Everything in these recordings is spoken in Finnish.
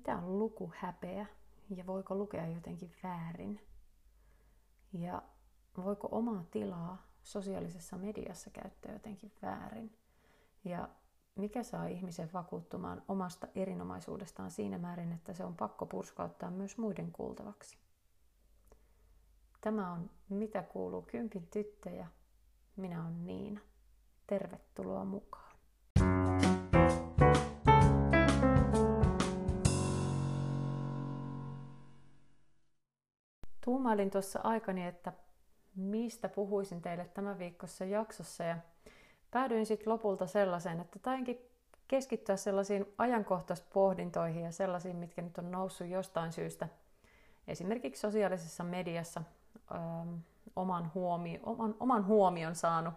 mitä on lukuhäpeä ja voiko lukea jotenkin väärin. Ja voiko omaa tilaa sosiaalisessa mediassa käyttää jotenkin väärin. Ja mikä saa ihmisen vakuuttumaan omasta erinomaisuudestaan siinä määrin, että se on pakko purskauttaa myös muiden kuultavaksi. Tämä on Mitä kuuluu kympin tyttöjä. Minä olen Niina. Tervetuloa mukaan. Tuumailin tuossa aikani, että mistä puhuisin teille tämän viikossa jaksossa ja päädyin sitten lopulta sellaiseen, että tainkin keskittyä sellaisiin ajankohtaispohdintoihin ja sellaisiin, mitkä nyt on noussut jostain syystä esimerkiksi sosiaalisessa mediassa ähm, oman, huomio, oman, oman huomion saanut,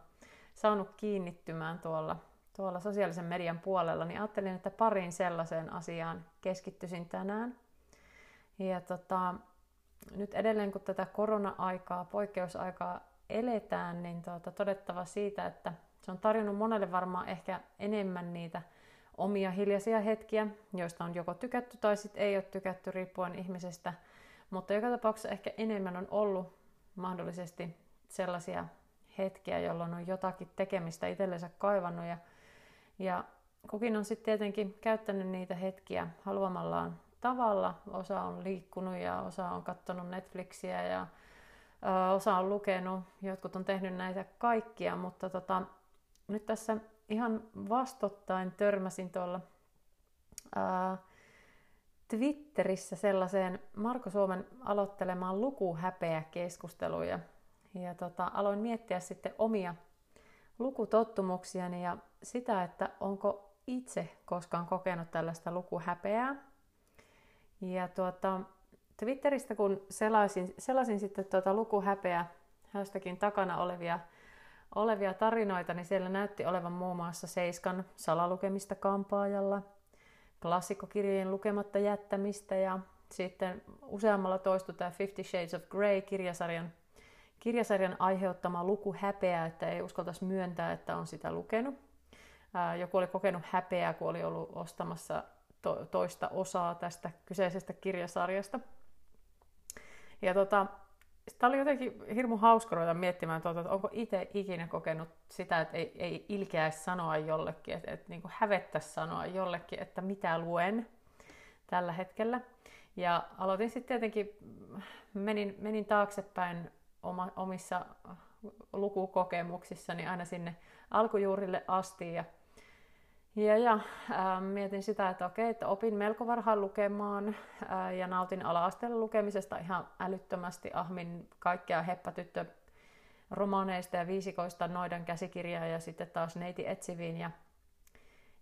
saanut kiinnittymään tuolla, tuolla sosiaalisen median puolella, niin ajattelin, että pariin sellaiseen asiaan keskittyisin tänään. Ja tota, nyt edelleen kun tätä korona-aikaa, poikkeusaikaa eletään, niin tuota, todettava siitä, että se on tarjonnut monelle varmaan ehkä enemmän niitä omia hiljaisia hetkiä, joista on joko tykätty tai sitten ei ole tykätty riippuen ihmisestä. Mutta joka tapauksessa ehkä enemmän on ollut mahdollisesti sellaisia hetkiä, jolloin on jotakin tekemistä itsellensä kaivannut. Ja, ja kukin on sitten tietenkin käyttänyt niitä hetkiä haluamallaan tavalla. Osa on liikkunut ja osa on katsonut Netflixiä ja ö, osa on lukenut. Jotkut on tehnyt näitä kaikkia, mutta tota, nyt tässä ihan vastottain törmäsin tuolla ää, Twitterissä sellaiseen Marko Suomen aloittelemaan lukuhäpeä keskusteluja. Ja tota, aloin miettiä sitten omia lukutottumuksiani ja sitä, että onko itse koskaan kokenut tällaista lukuhäpeää. Ja tuota, Twitteristä kun selasin, selasin sitten tuota lukuhäpeä hästäkin takana olevia olevia tarinoita, niin siellä näytti olevan muun muassa Seiskan salalukemista kampaajalla, klassikkokirjojen lukematta jättämistä ja sitten useammalla toistui tämä Fifty Shades of Grey-kirjasarjan kirjasarjan aiheuttama luku häpeä, että ei uskaltaisi myöntää, että on sitä lukenut. Joku oli kokenut häpeää, kun oli ollut ostamassa to- toista osaa tästä kyseisestä kirjasarjasta. Ja tota, Tämä oli jotenkin hirmu hauska ruveta miettimään, tuota, että onko itse ikinä kokenut sitä, että ei, ei ilkeäisi sanoa jollekin, että, että niin hävettäisi sanoa jollekin, että mitä luen tällä hetkellä. Ja aloitin sitten tietenkin, menin, menin taaksepäin oma, omissa lukukokemuksissani aina sinne alkujuurille asti ja ja, ja äh, mietin sitä, että okei, että opin melko varhaan lukemaan äh, ja nautin ala-asteella lukemisesta ihan älyttömästi. Ahmin kaikkea heppatyttö romaaneista ja viisikoista noidan käsikirjaa ja sitten taas neiti etsiviin. Ja,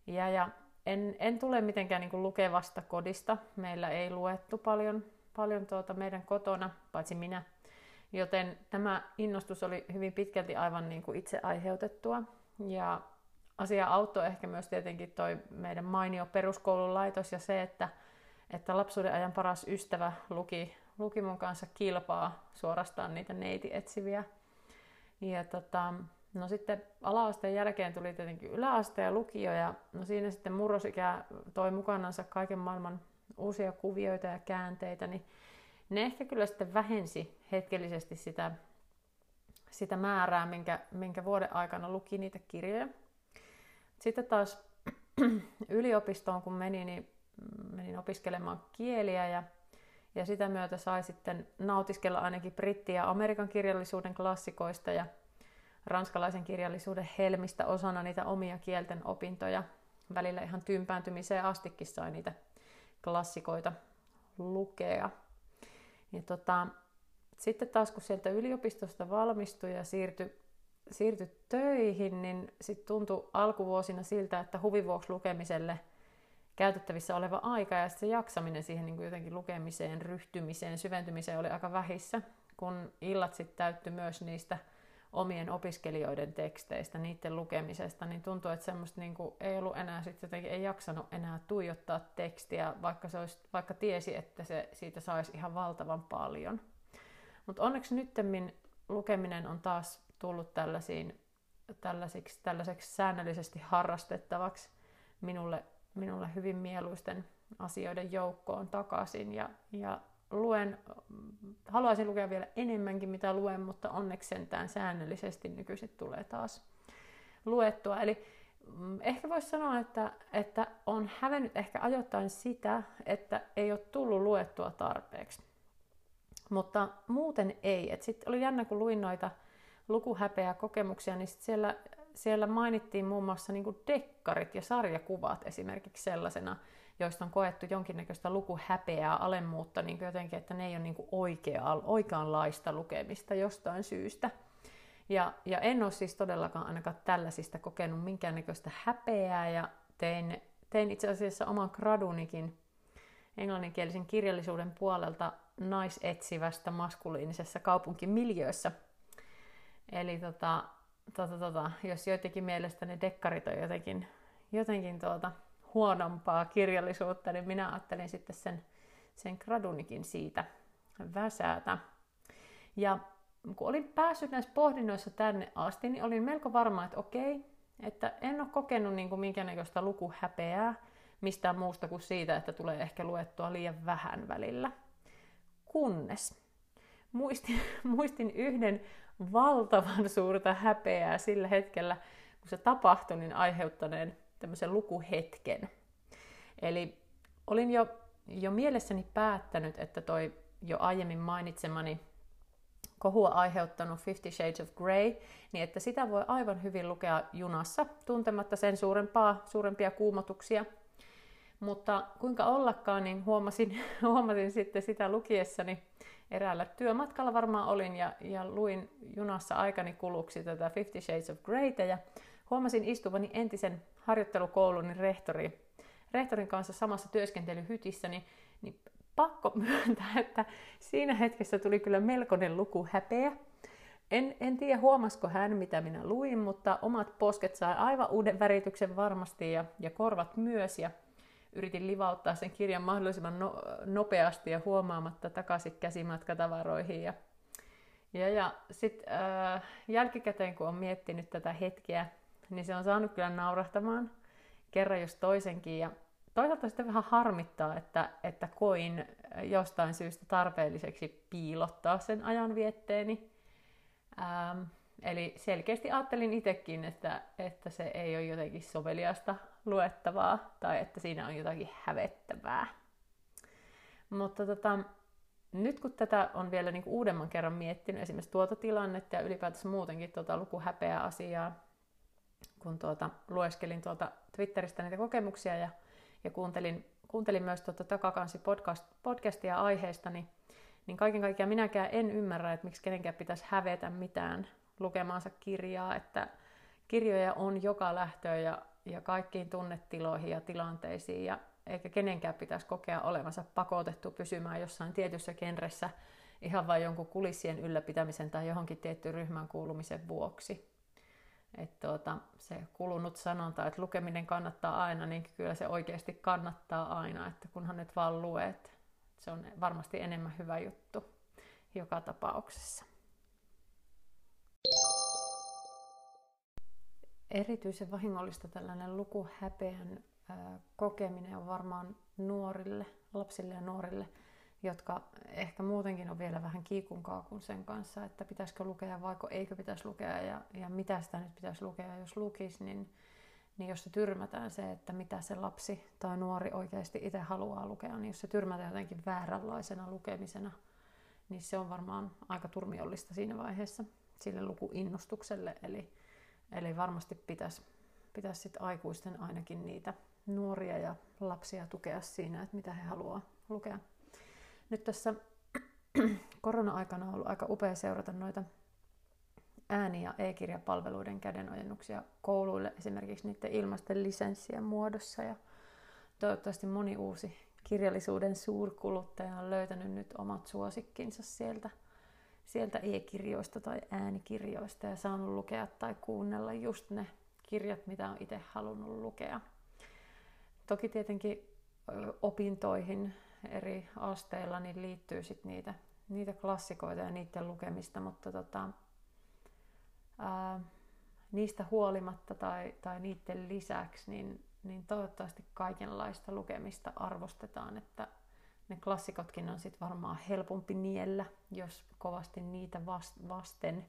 ja, ja en, en tule mitenkään niin lukevasta kodista. Meillä ei luettu paljon, paljon tuota meidän kotona, paitsi minä. Joten tämä innostus oli hyvin pitkälti aivan niin kuin itse aiheutettua. Ja asia auttoi ehkä myös tietenkin toi meidän mainio peruskoulun laitos ja se, että, että lapsuuden ajan paras ystävä luki, luki mun kanssa kilpaa suorastaan niitä neitietsiviä. Ja tota, no sitten ala-asteen jälkeen tuli tietenkin yläaste ja lukio ja no siinä sitten murrosikä toi mukanansa kaiken maailman uusia kuvioita ja käänteitä, niin ne ehkä kyllä sitten vähensi hetkellisesti sitä, sitä määrää, minkä, minkä vuoden aikana luki niitä kirjoja. Sitten taas yliopistoon kun menin, niin menin opiskelemaan kieliä ja, ja sitä myötä sai sitten nautiskella ainakin britti- ja amerikan kirjallisuuden klassikoista ja ranskalaisen kirjallisuuden helmistä osana niitä omia kielten opintoja. Välillä ihan tympääntymiseen astikin sai niitä klassikoita lukea. Ja tota, sitten taas kun sieltä yliopistosta valmistui ja siirtyi siirtyi töihin, niin sitten tuntui alkuvuosina siltä, että huvin vuoksi lukemiselle käytettävissä oleva aika ja se jaksaminen siihen niin kuin jotenkin lukemiseen, ryhtymiseen, syventymiseen oli aika vähissä, kun illat sitten täyttyi myös niistä omien opiskelijoiden teksteistä, niiden lukemisesta, niin tuntuu, että semmoista niin kuin ei ollut enää sitten jotenkin, ei jaksanut enää tuijottaa tekstiä, vaikka, se olisi, vaikka tiesi, että se siitä saisi ihan valtavan paljon. Mutta onneksi nyttemmin lukeminen on taas tullut tällaisiin, tällaisiksi, tällaiseksi säännöllisesti harrastettavaksi minulle, minulle hyvin mieluisten asioiden joukkoon takaisin ja, ja luen, haluaisin lukea vielä enemmänkin mitä luen, mutta onneksi sentään säännöllisesti nykyisin tulee taas luettua. Eli mm, ehkä voisi sanoa, että, että on hävennyt ehkä ajoittain sitä, että ei ole tullut luettua tarpeeksi. Mutta muuten ei. Sitten oli jännä, kun luin noita lukuhäpeä kokemuksia, niin sit siellä, siellä mainittiin muun muassa niin dekkarit ja sarjakuvat esimerkiksi sellaisena, joista on koettu jonkinnäköistä lukuhäpeää, alemmuutta, niin jotenkin, että ne ei ole niin oikea, oikeanlaista lukemista jostain syystä. Ja, ja en ole siis todellakaan ainakaan tällaisista kokenut minkäännäköistä häpeää ja tein, tein itse asiassa oman gradunikin englanninkielisen kirjallisuuden puolelta naisetsivästä maskuliinisessa kaupunkimiljöössä. Eli tota, tota, tota, jos joidenkin mielestä ne dekkarit on jotenkin, jotenkin tuota, huonompaa kirjallisuutta, niin minä ajattelin sitten sen, sen gradunikin siitä väsätä. Ja kun olin päässyt näissä pohdinnoissa tänne asti, niin olin melko varma, että okei, että en ole kokenut niin kuin minkäännäköistä lukuhäpeää mistään muusta kuin siitä, että tulee ehkä luettua liian vähän välillä. Kunnes muistin, muistin yhden valtavan suurta häpeää sillä hetkellä, kun se tapahtui, niin aiheuttaneen tämmöisen lukuhetken. Eli olin jo, jo mielessäni päättänyt, että toi jo aiemmin mainitsemani kohua aiheuttanut Fifty Shades of Grey, niin että sitä voi aivan hyvin lukea junassa, tuntematta sen suurempaa, suurempia kuumotuksia. Mutta kuinka ollakaan, niin huomasin, huomasin sitten sitä lukiessani eräällä työmatkalla varmaan olin ja, ja luin junassa aikani kuluksi tätä Fifty Shades of Greytä ja huomasin istuvani entisen harjoittelukoulun rehtori, rehtorin kanssa samassa työskentelyhytissä, niin, niin pakko myöntää, että siinä hetkessä tuli kyllä melkoinen luku häpeä. En, en tiedä huomasko hän, mitä minä luin, mutta omat posket sai aivan uuden värityksen varmasti ja, ja korvat myös. Ja yritin livauttaa sen kirjan mahdollisimman no, nopeasti ja huomaamatta takaisin käsimatkatavaroihin. Ja, ja, ja sitten äh, jälkikäteen, kun on miettinyt tätä hetkeä, niin se on saanut kyllä naurahtamaan kerran jos toisenkin. Ja toisaalta sitten vähän harmittaa, että, että koin jostain syystä tarpeelliseksi piilottaa sen ajanvietteeni. Ähm, eli selkeästi ajattelin itsekin, että, että se ei ole jotenkin soveliasta luettavaa tai että siinä on jotakin hävettävää. Mutta tota, nyt kun tätä on vielä niin kuin uudemman kerran miettinyt, esimerkiksi tuota tilannetta ja ylipäätänsä muutenkin tuota lukuhäpeä asiaa, kun tuota, lueskelin tuolta Twitteristä niitä kokemuksia ja, ja kuuntelin, kuuntelin myös tuota Takakansi podcast, podcastia aiheesta, niin, niin kaiken kaikkiaan minäkään en ymmärrä, että miksi kenenkään pitäisi hävetä mitään lukemaansa kirjaa, että kirjoja on joka lähtöön ja, ja kaikkiin tunnetiloihin ja tilanteisiin, ja eikä kenenkään pitäisi kokea olevansa pakotettu pysymään jossain tietyssä genressä ihan vain jonkun kulissien ylläpitämisen tai johonkin tiettyyn ryhmän kuulumisen vuoksi. Että tuota, se kulunut sanonta, että lukeminen kannattaa aina, niin kyllä se oikeasti kannattaa aina, että kunhan nyt vaan luet. Se on varmasti enemmän hyvä juttu joka tapauksessa. Erityisen vahingollista tällainen lukuhäpeän kokeminen on varmaan nuorille, lapsille ja nuorille – jotka ehkä muutenkin on vielä vähän kiikunkaa kuin sen kanssa, että pitäisikö lukea vai eikö pitäisi lukea ja, ja mitä sitä nyt pitäisi lukea. Jos lukisi, niin, niin jos se tyrmätään se, että mitä se lapsi tai nuori oikeasti itse haluaa lukea, niin jos se tyrmätään jotenkin vääränlaisena lukemisena, niin se on varmaan aika turmiollista siinä vaiheessa sille lukuinnostukselle. Eli, eli varmasti pitäisi, pitäisi sit aikuisten ainakin niitä nuoria ja lapsia tukea siinä, että mitä he haluaa lukea nyt tässä korona-aikana on ollut aika upea seurata noita ääni- ja e-kirjapalveluiden kädenojennuksia kouluille esimerkiksi niiden ilmaisten lisenssien muodossa. Ja toivottavasti moni uusi kirjallisuuden suurkuluttaja on löytänyt nyt omat suosikkinsa sieltä, sieltä e-kirjoista tai äänikirjoista ja saanut lukea tai kuunnella just ne kirjat, mitä on itse halunnut lukea. Toki tietenkin opintoihin eri asteilla niin liittyy sit niitä, niitä klassikoita ja niiden lukemista, mutta tota, ää, niistä huolimatta tai, tai niiden lisäksi, niin, niin toivottavasti kaikenlaista lukemista arvostetaan, että ne klassikotkin on sitten varmaan helpompi niellä, jos kovasti niitä vasten,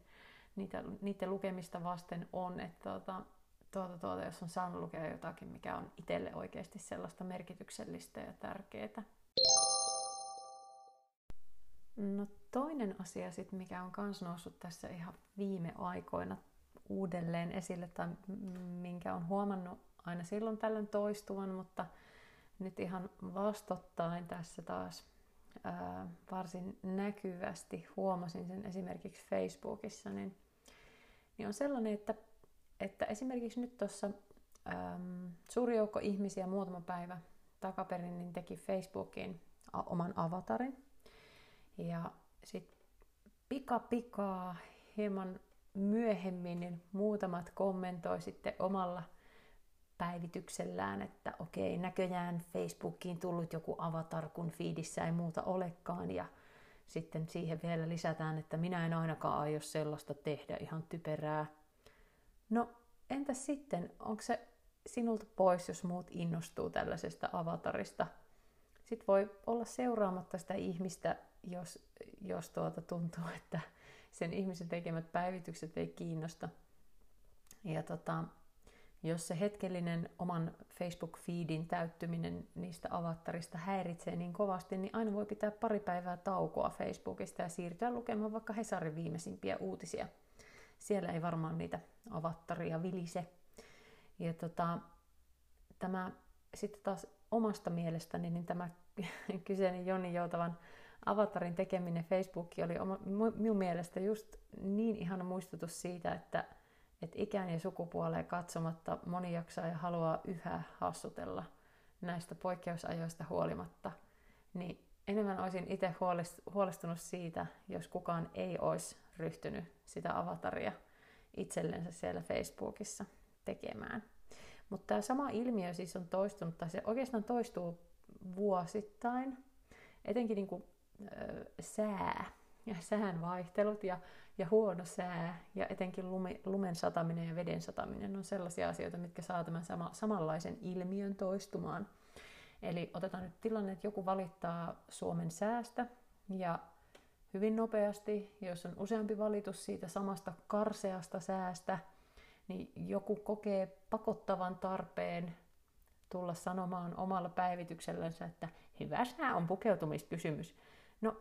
niitä, niiden lukemista vasten on, että tuota, tuota, tuota, jos on saanut lukea jotakin, mikä on itselle oikeasti sellaista merkityksellistä ja tärkeää. No toinen asia sitten, mikä on myös noussut tässä ihan viime aikoina uudelleen esille, tai minkä on huomannut aina silloin tällöin toistuvan, mutta nyt ihan vastottain tässä taas ää, varsin näkyvästi huomasin sen esimerkiksi Facebookissa, niin, niin on sellainen, että, että esimerkiksi nyt tuossa suuri joukko ihmisiä muutama päivä takaperin niin teki Facebookiin oman avatarin. Ja sitten pika pikaa hieman myöhemmin niin muutamat kommentoi sitten omalla päivityksellään, että okei, näköjään Facebookiin tullut joku avatar, kun fiidissä ei muuta olekaan. Ja sitten siihen vielä lisätään, että minä en ainakaan aio sellaista tehdä, ihan typerää. No, entä sitten, onko se sinulta pois, jos muut innostuu tällaisesta avatarista? Sitten voi olla seuraamatta sitä ihmistä, jos, jos tuota tuntuu, että sen ihmisen tekemät päivitykset ei kiinnosta. Ja tota, jos se hetkellinen oman Facebook-feedin täyttyminen niistä avattarista häiritsee niin kovasti, niin aina voi pitää pari päivää taukoa Facebookista ja siirtyä lukemaan vaikka Hesarin viimeisimpiä uutisia. Siellä ei varmaan niitä avattaria vilise. Ja tota, tämä sitten taas omasta mielestäni, niin tämä kyseinen Joni Joutavan avatarin tekeminen Facebookki oli oma, minun mielestä just niin ihana muistutus siitä, että, että ikään ja sukupuoleen katsomatta moni jaksaa ja haluaa yhä hassutella näistä poikkeusajoista huolimatta, niin enemmän olisin itse huolestunut siitä, jos kukaan ei olisi ryhtynyt sitä avataria itsellensä siellä Facebookissa tekemään. Mutta tämä sama ilmiö siis on toistunut, tai se oikeastaan toistuu vuosittain, etenkin niin kuin sää ja sään vaihtelut ja, ja huono sää ja etenkin lume, lumen sataminen ja veden sataminen on sellaisia asioita, mitkä saa tämän sama, samanlaisen ilmiön toistumaan. Eli otetaan nyt tilanne, että joku valittaa Suomen säästä ja hyvin nopeasti, jos on useampi valitus siitä samasta karseasta säästä, niin joku kokee pakottavan tarpeen tulla sanomaan omalla päivityksellänsä, että hyvä sää on pukeutumiskysymys. No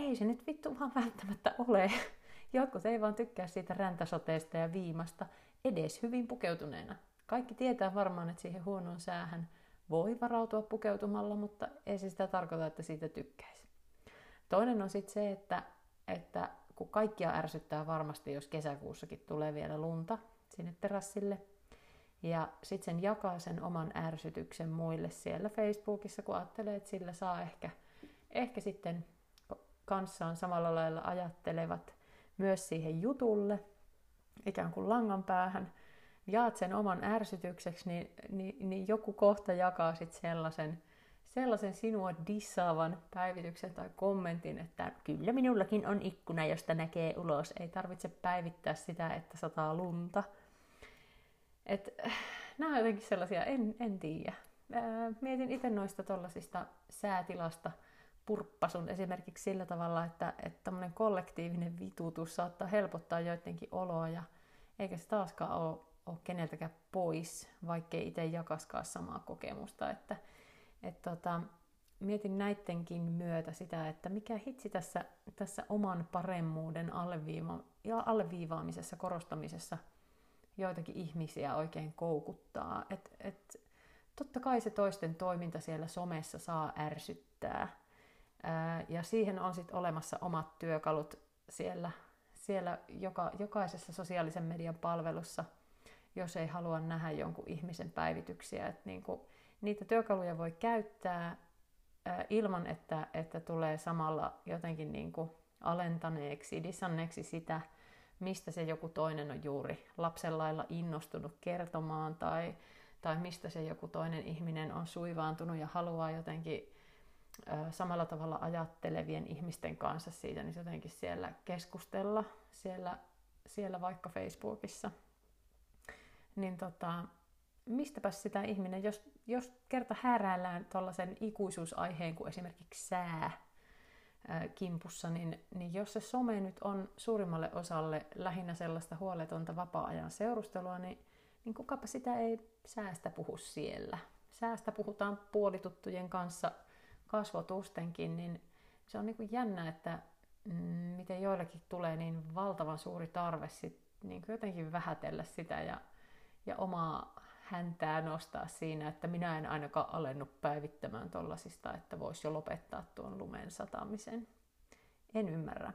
ei se nyt vittu vaan välttämättä ole. Jotkut ei vaan tykkää siitä räntäsoteesta ja viimasta edes hyvin pukeutuneena. Kaikki tietää varmaan, että siihen huonoon säähän voi varautua pukeutumalla, mutta ei se sitä tarkoita, että siitä tykkäisi. Toinen on sitten se, että, että kun kaikkia ärsyttää varmasti, jos kesäkuussakin tulee vielä lunta sinne terassille, ja sitten sen jakaa sen oman ärsytyksen muille siellä Facebookissa, kun ajattelee, että sillä saa ehkä, ehkä sitten kanssaan samalla lailla ajattelevat myös siihen jutulle, ikään kuin langan päähän, jaat sen oman ärsytykseksi, niin, niin, niin joku kohta jakaa sitten sellaisen, sellaisen sinua dissaavan päivityksen tai kommentin, että kyllä minullakin on ikkuna, josta näkee ulos. Ei tarvitse päivittää sitä, että sataa lunta. Et, nämä on jotenkin sellaisia, en, en tiedä. Mietin itse noista tuollaisista säätilasta – purppasun esimerkiksi sillä tavalla, että, että kollektiivinen vitutus saattaa helpottaa joidenkin oloa ja eikä se taaskaan ole, ole keneltäkään pois, vaikkei itse jakaskaan samaa kokemusta. Että, et tota, mietin näidenkin myötä sitä, että mikä hitsi tässä, tässä oman paremmuuden alleviiva, ja alleviivaamisessa, korostamisessa joitakin ihmisiä oikein koukuttaa. Et, et, totta kai se toisten toiminta siellä somessa saa ärsyttää, ja siihen on sitten olemassa omat työkalut siellä, siellä joka, jokaisessa sosiaalisen median palvelussa, jos ei halua nähdä jonkun ihmisen päivityksiä. Et niinku, niitä työkaluja voi käyttää ää, ilman, että, että tulee samalla jotenkin niinku alentaneeksi, dissanneeksi sitä, mistä se joku toinen on juuri lapsen lailla innostunut kertomaan tai, tai mistä se joku toinen ihminen on suivaantunut ja haluaa jotenkin samalla tavalla ajattelevien ihmisten kanssa siitä, niin jotenkin siellä keskustella, siellä, siellä vaikka Facebookissa. Niin tota, mistäpä sitä ihminen, jos, jos kerta häräillään tuollaisen ikuisuusaiheen kuin esimerkiksi sää kimpussa, niin, niin jos se some nyt on suurimmalle osalle lähinnä sellaista huoletonta vapaa-ajan seurustelua, niin, niin kukapa sitä ei säästä puhu siellä. Säästä puhutaan puolituttujen kanssa kasvotustenkin, niin se on niin kuin jännä, että mm, miten joillekin tulee niin valtavan suuri tarve sit, niin kuin jotenkin vähätellä sitä ja, ja omaa häntää nostaa siinä, että minä en ainakaan alennu päivittämään tollasista, että voisi jo lopettaa tuon lumen satamisen. En ymmärrä.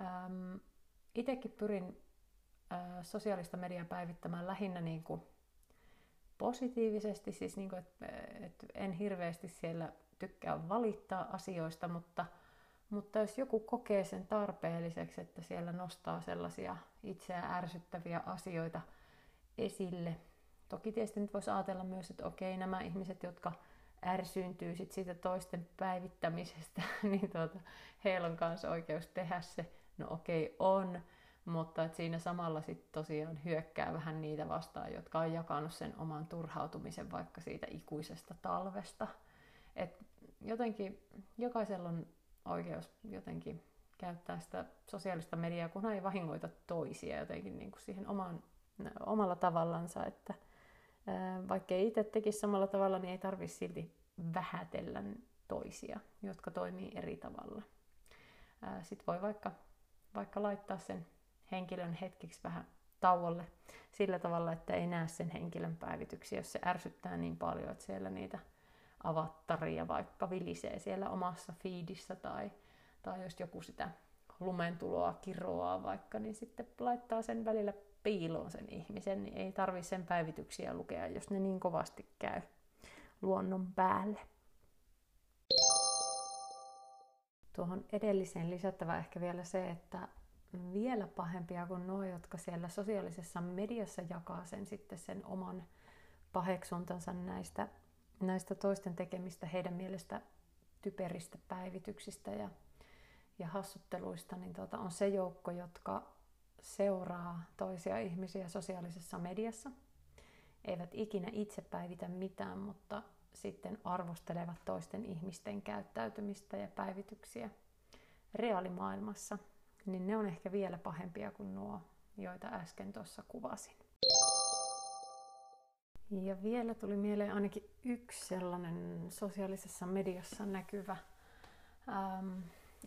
Ähm, Itekin pyrin äh, sosiaalista mediaa päivittämään lähinnä niin kuin positiivisesti, siis niin kuin, että, että en hirveästi siellä tykkää valittaa asioista, mutta, mutta jos joku kokee sen tarpeelliseksi, että siellä nostaa sellaisia itseä ärsyttäviä asioita esille, Toki tietysti nyt voisi ajatella myös, että okei, nämä ihmiset, jotka ärsyyntyy sit siitä toisten päivittämisestä, niin tuota, heillä on myös oikeus tehdä se. No okei, on, mutta että siinä samalla sitten tosiaan hyökkää vähän niitä vastaan, jotka on jakanut sen oman turhautumisen vaikka siitä ikuisesta talvesta. Et jotenkin jokaisella on oikeus jotenkin käyttää sitä sosiaalista mediaa, kun ei vahingoita toisia jotenkin niin kuin siihen oman, omalla tavallansa, että – vaikka ei itse tekisi samalla tavalla, niin ei tarvitse silti vähätellä toisia, jotka toimii eri tavalla. Sitten voi vaikka, vaikka laittaa sen henkilön hetkeksi vähän tauolle sillä tavalla, että ei näe sen henkilön päivityksiä, jos se ärsyttää niin paljon, että siellä niitä avattaria vaikka vilisee siellä omassa feedissä tai, tai jos joku sitä lumentuloa kiroaa vaikka, niin sitten laittaa sen välillä piiloon sen ihmisen, niin ei tarvi sen päivityksiä lukea, jos ne niin kovasti käy luonnon päälle. Tuohon edelliseen lisättävä ehkä vielä se, että vielä pahempia kuin nuo, jotka siellä sosiaalisessa mediassa jakaa sen sitten sen oman paheksuntansa näistä, näistä toisten tekemistä heidän mielestä typeristä päivityksistä ja, ja hassutteluista, niin tuota, on se joukko, jotka seuraa toisia ihmisiä sosiaalisessa mediassa. Eivät ikinä itse päivitä mitään, mutta sitten arvostelevat toisten ihmisten käyttäytymistä ja päivityksiä reaalimaailmassa, niin ne on ehkä vielä pahempia kuin nuo, joita äsken tuossa kuvasin. Ja vielä tuli mieleen ainakin yksi sellainen sosiaalisessa mediassa näkyvä äm,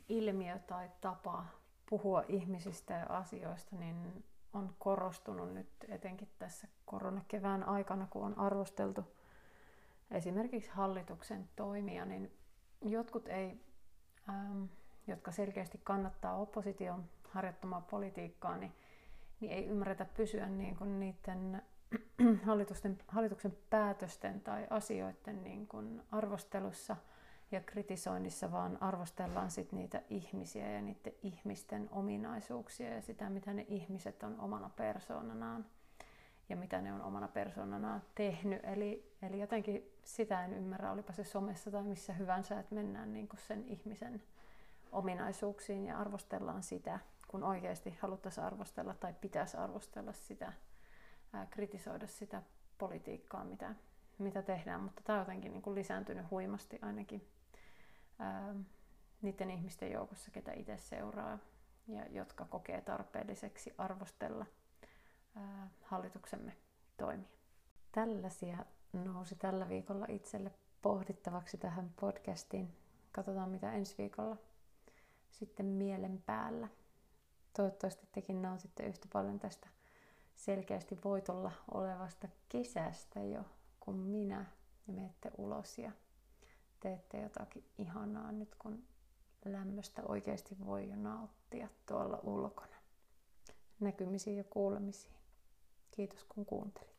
ilmiö tai tapa puhua ihmisistä ja asioista, niin on korostunut nyt etenkin tässä koronakevään aikana, kun on arvosteltu esimerkiksi hallituksen toimia, niin jotkut ei, ähm, jotka selkeästi kannattaa opposition harjoittamaa politiikkaa, niin, niin ei ymmärretä pysyä niin kuin niiden hallitusten, hallituksen päätösten tai asioiden niin kuin arvostelussa – ja kritisoinnissa, vaan arvostellaan sit niitä ihmisiä ja niiden ihmisten ominaisuuksia ja sitä, mitä ne ihmiset on omana persoonanaan ja mitä ne on omana persoonanaan tehnyt. Eli, eli jotenkin sitä en ymmärrä, olipa se somessa tai missä hyvänsä, että mennään niin kuin sen ihmisen ominaisuuksiin ja arvostellaan sitä, kun oikeasti haluttaisiin arvostella tai pitäisi arvostella sitä, kritisoida sitä politiikkaa, mitä, mitä tehdään, mutta tämä on jotenkin niin kuin lisääntynyt huimasti ainakin ää, niiden ihmisten joukossa, ketä itse seuraa ja jotka kokee tarpeelliseksi arvostella ää, hallituksemme toimia. Tällaisia nousi tällä viikolla itselle pohdittavaksi tähän podcastiin. Katsotaan mitä ensi viikolla sitten mielen päällä. Toivottavasti tekin nautitte yhtä paljon tästä selkeästi voitolla olevasta kesästä jo kuin minä ja menette ulos ja teette jotakin ihanaa nyt, kun lämmöstä oikeasti voi jo nauttia tuolla ulkona. Näkymisiin ja kuulemisiin. Kiitos kun kuuntelit.